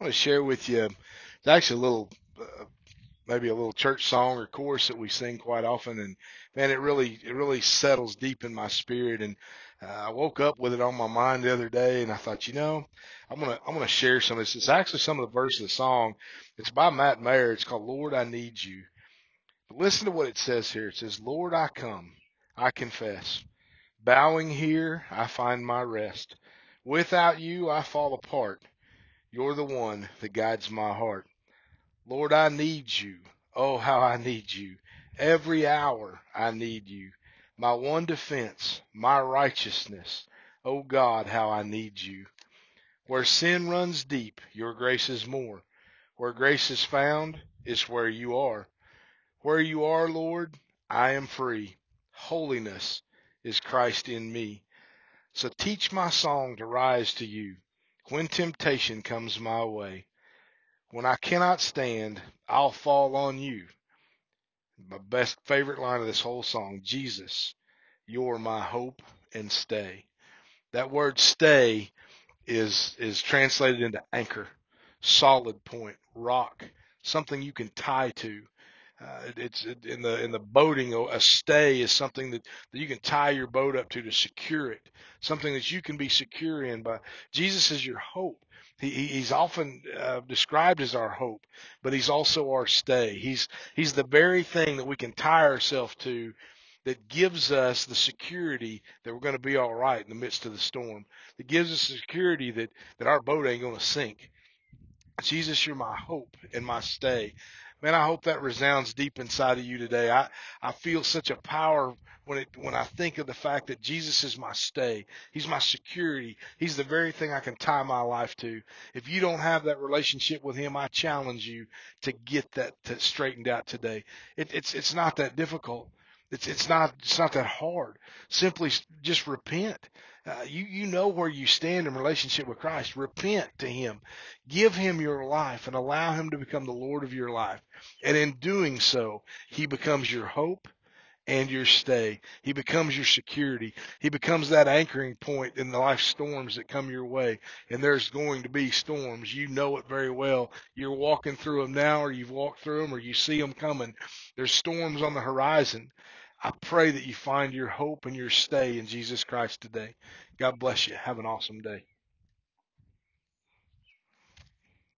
I want to share with you. It's actually a little, uh, maybe a little church song or chorus that we sing quite often, and man, it really, it really settles deep in my spirit. And uh, I woke up with it on my mind the other day, and I thought, you know, I'm gonna, I'm gonna share some of this. It's actually some of the verses of the song. It's by Matt Maher. It's called "Lord, I Need You." But listen to what it says here. It says, "Lord, I come, I confess, bowing here, I find my rest. Without you, I fall apart." You're the one that guides my heart. Lord, I need you. Oh, how I need you. Every hour I need you. My one defense, my righteousness. Oh God, how I need you. Where sin runs deep, your grace is more. Where grace is found is where you are. Where you are, Lord, I am free. Holiness is Christ in me. So teach my song to rise to you when temptation comes my way. When I cannot stand, I'll fall on you. My best favorite line of this whole song Jesus, you're my hope and stay. That word stay is, is translated into anchor, solid point, rock, something you can tie to. Uh, it's in the in the boating. A stay is something that, that you can tie your boat up to to secure it. Something that you can be secure in. By Jesus is your hope. He, he's often uh, described as our hope, but he's also our stay. He's he's the very thing that we can tie ourselves to, that gives us the security that we're going to be all right in the midst of the storm. That gives us the security that that our boat ain't going to sink. Jesus, you're my hope and my stay man, I hope that resounds deep inside of you today. I, I feel such a power when it when I think of the fact that Jesus is my stay. He's my security. He's the very thing I can tie my life to. If you don't have that relationship with him, I challenge you to get that to straightened out today. It, it's it's not that difficult. It's it's not it's not that hard. Simply just repent. Uh, you you know where you stand in relationship with Christ. Repent to Him, give Him your life, and allow Him to become the Lord of your life. And in doing so, He becomes your hope and your stay. He becomes your security. He becomes that anchoring point in the life storms that come your way. And there's going to be storms. You know it very well. You're walking through them now, or you've walked through them, or you see them coming. There's storms on the horizon. I pray that you find your hope and your stay in Jesus Christ today. God bless you. Have an awesome day.